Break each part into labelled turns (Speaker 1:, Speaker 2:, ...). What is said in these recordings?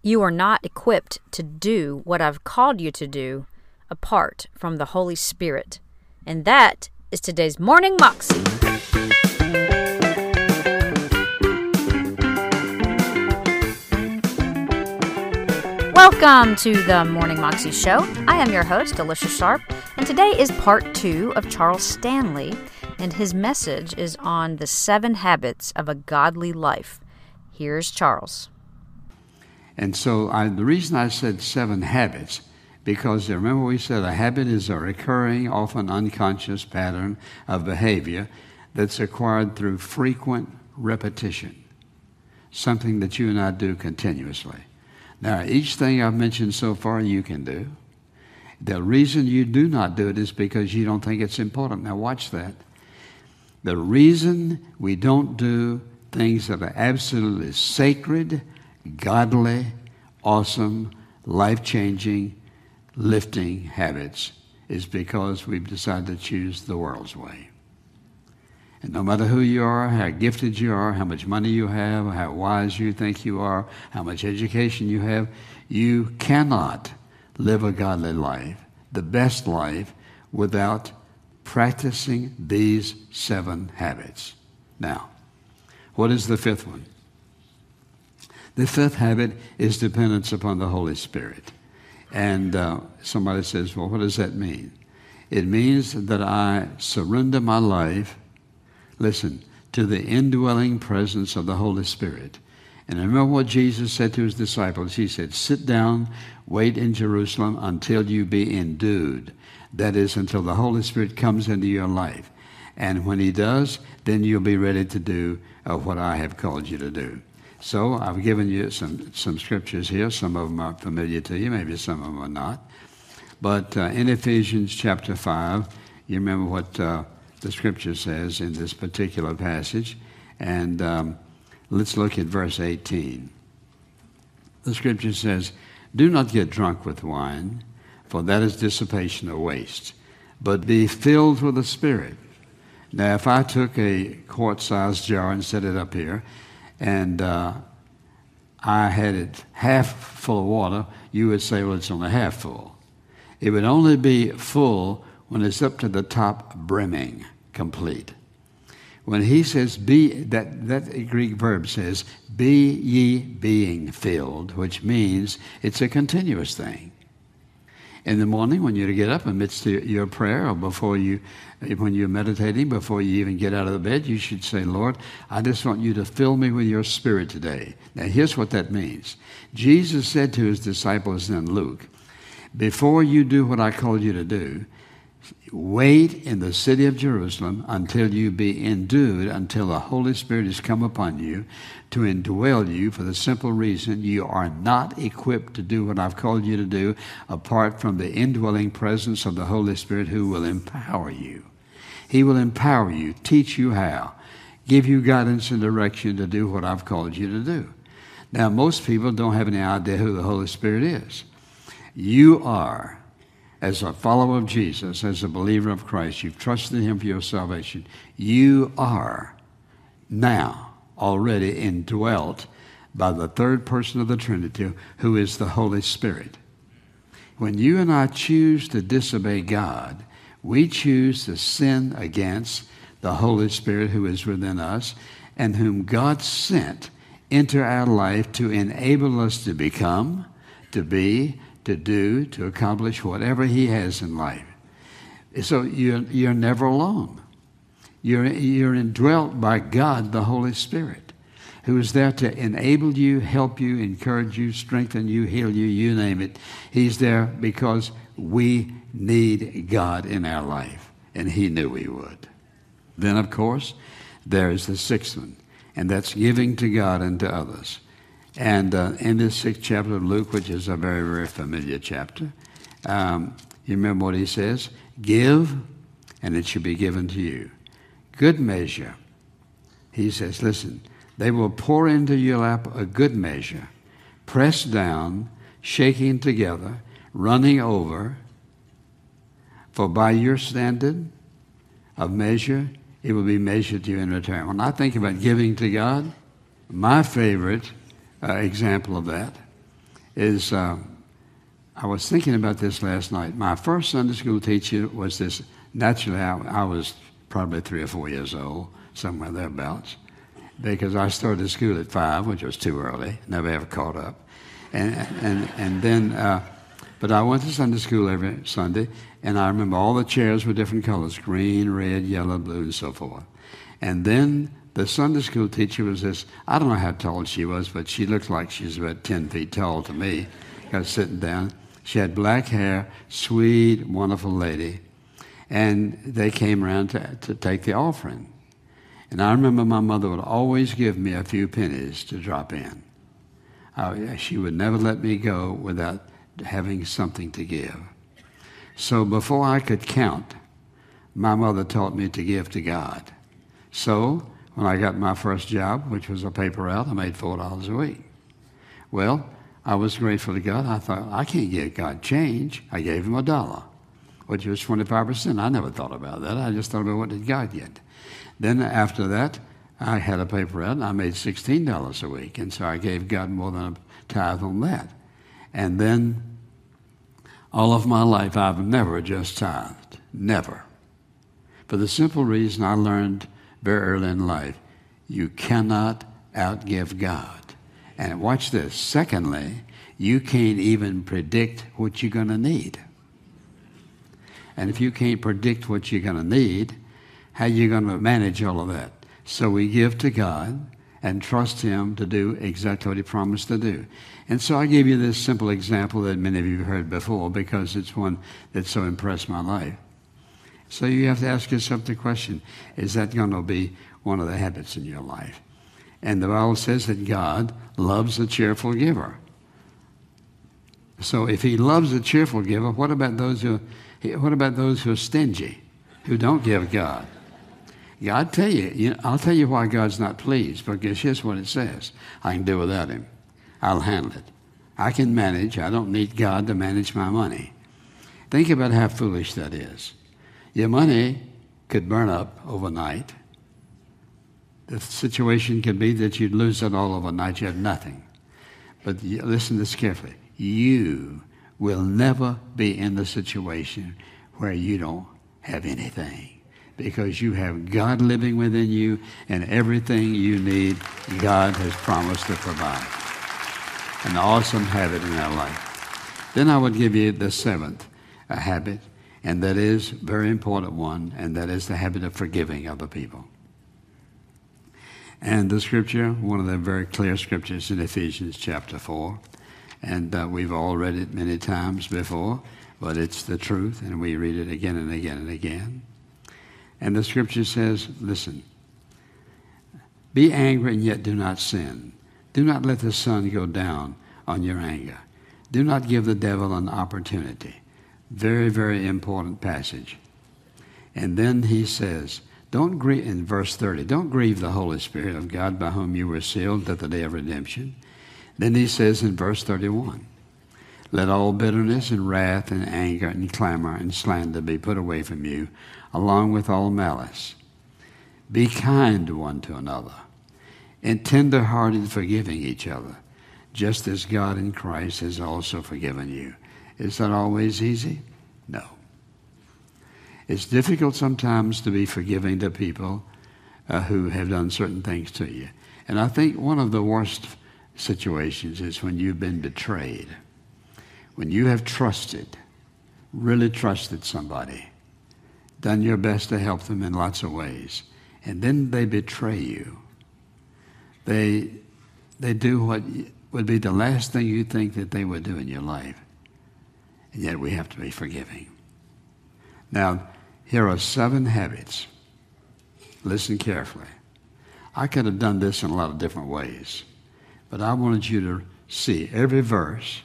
Speaker 1: You are not equipped to do what I've called you to do apart from the Holy Spirit. And that is today's Morning Moxie. Welcome to the Morning Moxie Show. I am your host, Alicia Sharp, and today is part two of Charles Stanley, and his message is on the seven habits of a godly life. Here's Charles.
Speaker 2: And so I, the reason I said seven habits, because remember we said a habit is a recurring, often unconscious pattern of behavior that's acquired through frequent repetition, something that you and I do continuously. Now, each thing I've mentioned so far you can do. The reason you do not do it is because you don't think it's important. Now, watch that. The reason we don't do things that are absolutely sacred, godly, awesome, life changing, lifting habits is because we've decided to choose the world's way. And no matter who you are, how gifted you are, how much money you have, how wise you think you are, how much education you have, you cannot live a godly life, the best life, without practicing these seven habits. Now, what is the fifth one? The fifth habit is dependence upon the Holy Spirit. And uh, somebody says, well, what does that mean? It means that I surrender my life listen, to the indwelling presence of the Holy Spirit. And remember what Jesus said to his disciples. He said, Sit down, wait in Jerusalem until you be endued. That is, until the Holy Spirit comes into your life. And when he does, then you'll be ready to do uh, what I have called you to do. So I've given you some, some scriptures here. Some of them are familiar to you, maybe some of them are not. But uh, in Ephesians chapter 5, you remember what. Uh, the scripture says in this particular passage. And um, let's look at verse 18. The scripture says, Do not get drunk with wine, for that is dissipation or waste, but be filled with the Spirit. Now, if I took a quart sized jar and set it up here, and uh, I had it half full of water, you would say, well, it's only half full. It would only be full when it's up to the top brimming, complete. When he says be, that, that Greek verb says, be ye being filled, which means it's a continuous thing. In the morning, when you get up amidst your prayer or before you, when you're meditating, before you even get out of the bed, you should say, Lord, I just want you to fill me with your spirit today. Now, here's what that means. Jesus said to his disciples in Luke, Before you do what I called you to do, Wait in the city of Jerusalem until you be endued, until the Holy Spirit has come upon you to indwell you for the simple reason you are not equipped to do what I've called you to do apart from the indwelling presence of the Holy Spirit who will empower you. He will empower you, teach you how, give you guidance and direction to do what I've called you to do. Now, most people don't have any idea who the Holy Spirit is. You are as a follower of Jesus, as a believer of Christ, you've trusted Him for your salvation, you are now already indwelt by the third person of the Trinity, who is the Holy Spirit. When you and I choose to disobey God, we choose to sin against the Holy Spirit who is within us and whom God sent into our life to enable us to become, to be, to do, to accomplish whatever He has in life. So you're, you're never alone. You're, you're indwelt by God, the Holy Spirit, who is there to enable you, help you, encourage you, strengthen you, heal you, you name it. He's there because we need God in our life, and He knew we would. Then, of course, there is the sixth one, and that's giving to God and to others. And uh, in this sixth chapter of Luke, which is a very, very familiar chapter, um, you remember what he says? Give, and it shall be given to you. Good measure. He says, listen, they will pour into your lap a good measure, pressed down, shaking together, running over. For by your standard of measure, it will be measured to you in return. When I think about giving to God, my favorite uh, example of that is uh, I was thinking about this last night. My first Sunday school teacher was this, naturally, I, I was probably three or four years old, somewhere thereabouts, because I started school at five, which was too early, never ever caught up. And, and, and then, uh, but I went to Sunday school every Sunday, and I remember all the chairs were different colors green, red, yellow, blue, and so forth. And then the Sunday school teacher was this, I don't know how tall she was, but she looked like she was about 10 feet tall to me. I was sitting down. She had black hair, sweet, wonderful lady. And they came around to, to take the offering. And I remember my mother would always give me a few pennies to drop in. She would never let me go without having something to give. So before I could count, my mother taught me to give to God. So when I got my first job, which was a paper route, I made $4 a week. Well, I was grateful to God. I thought, I can't give God change. I gave him a dollar, which was 25%. I never thought about that. I just thought about what did God get. Then after that, I had a paper route and I made $16 a week. And so I gave God more than a tithe on that. And then all of my life, I've never just tithed. Never. For the simple reason I learned very early in life you cannot outgive God. And watch this. Secondly, you can't even predict what you're going to need. And if you can't predict what you're going to need, how are you going to manage all of that? So we give to God and trust Him to do exactly what He promised to do. And so I gave you this simple example that many of you have heard before because it's one that so impressed my life. So you have to ask yourself the question is that going to be one of the habits in your life? And the Bible says that God loves a cheerful giver. So if he loves a cheerful giver, what about those who what about those who are stingy, who don't give God? God tell you, you know, I'll tell you why God's not pleased, because here's what it says. I can do without him. I'll handle it. I can manage. I don't need God to manage my money. Think about how foolish that is. Your money could burn up overnight. The situation could be that you'd lose it all overnight. You have nothing. But listen to this carefully. You will never be in the situation where you don't have anything because you have God living within you and everything you need, God has promised to provide. An awesome habit in our life. Then I would give you the seventh a habit and that is very important one, and that is the habit of forgiving other people. And the scripture, one of the very clear scriptures in Ephesians chapter 4, and uh, we've all read it many times before, but it's the truth, and we read it again and again and again. And the scripture says, listen, be angry and yet do not sin. Do not let the sun go down on your anger. Do not give the devil an opportunity. Very, very important passage. And then he says, don't grieve, in verse 30, don't grieve the Holy Spirit of God by whom you were sealed at the day of redemption. Then he says in verse 31, let all bitterness and wrath and anger and clamor and slander be put away from you, along with all malice. Be kind one to another, and tender hearted, forgiving each other, just as God in Christ has also forgiven you. Is that always easy? No. It's difficult sometimes to be forgiving to people uh, who have done certain things to you. And I think one of the worst situations is when you've been betrayed. When you have trusted, really trusted somebody, done your best to help them in lots of ways, and then they betray you. They, they do what would be the last thing you think that they would do in your life. And yet we have to be forgiving. Now, here are seven habits. Listen carefully. I could have done this in a lot of different ways, but I wanted you to see every verse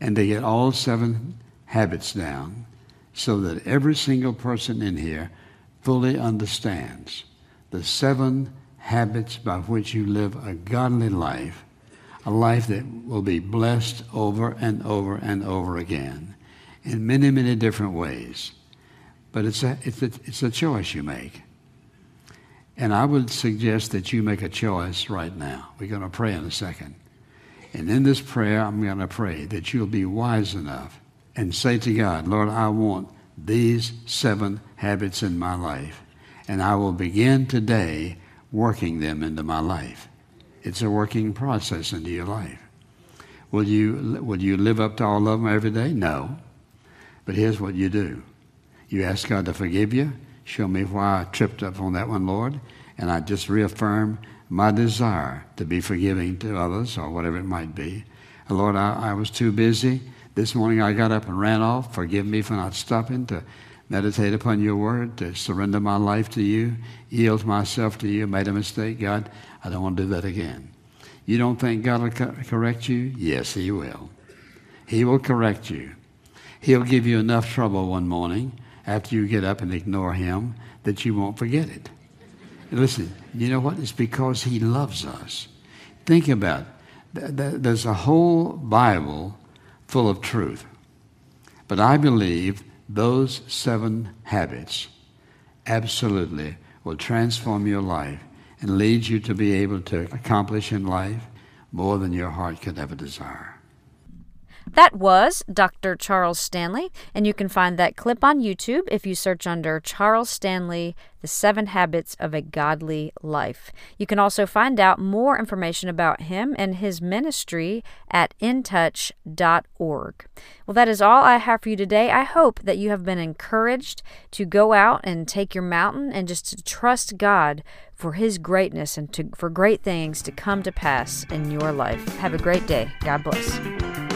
Speaker 2: and to get all seven habits down so that every single person in here fully understands the seven habits by which you live a godly life a life that will be blessed over and over and over again in many, many different ways. But it's a, it's a, it's a choice you make. And I would suggest that you make a choice right now. We're going to pray in a second. And in this prayer, I'm going to pray that you'll be wise enough and say to God, Lord, I want these seven habits in my life. And I will begin today working them into my life. It's a working process into your life. Will you, will you live up to all of them every day? No. But here's what you do you ask God to forgive you. Show me why I tripped up on that one, Lord. And I just reaffirm my desire to be forgiving to others or whatever it might be. Lord, I, I was too busy. This morning I got up and ran off. Forgive me for not stopping to meditate upon your word, to surrender my life to you, yield myself to you. Made a mistake, God. I don't want to do that again. You don't think God will co- correct you? Yes, He will. He will correct you. He'll give you enough trouble one morning after you get up and ignore Him that you won't forget it. Listen, you know what? It's because He loves us. Think about it. There's a whole Bible full of truth. But I believe those seven habits absolutely will transform your life and lead you to be able to accomplish in life more than your heart could ever desire.
Speaker 1: That was Dr. Charles Stanley, and you can find that clip on YouTube if you search under Charles Stanley, The Seven Habits of a Godly Life. You can also find out more information about him and his ministry at intouch.org. Well, that is all I have for you today. I hope that you have been encouraged to go out and take your mountain and just to trust God for his greatness and to, for great things to come to pass in your life. Have a great day. God bless.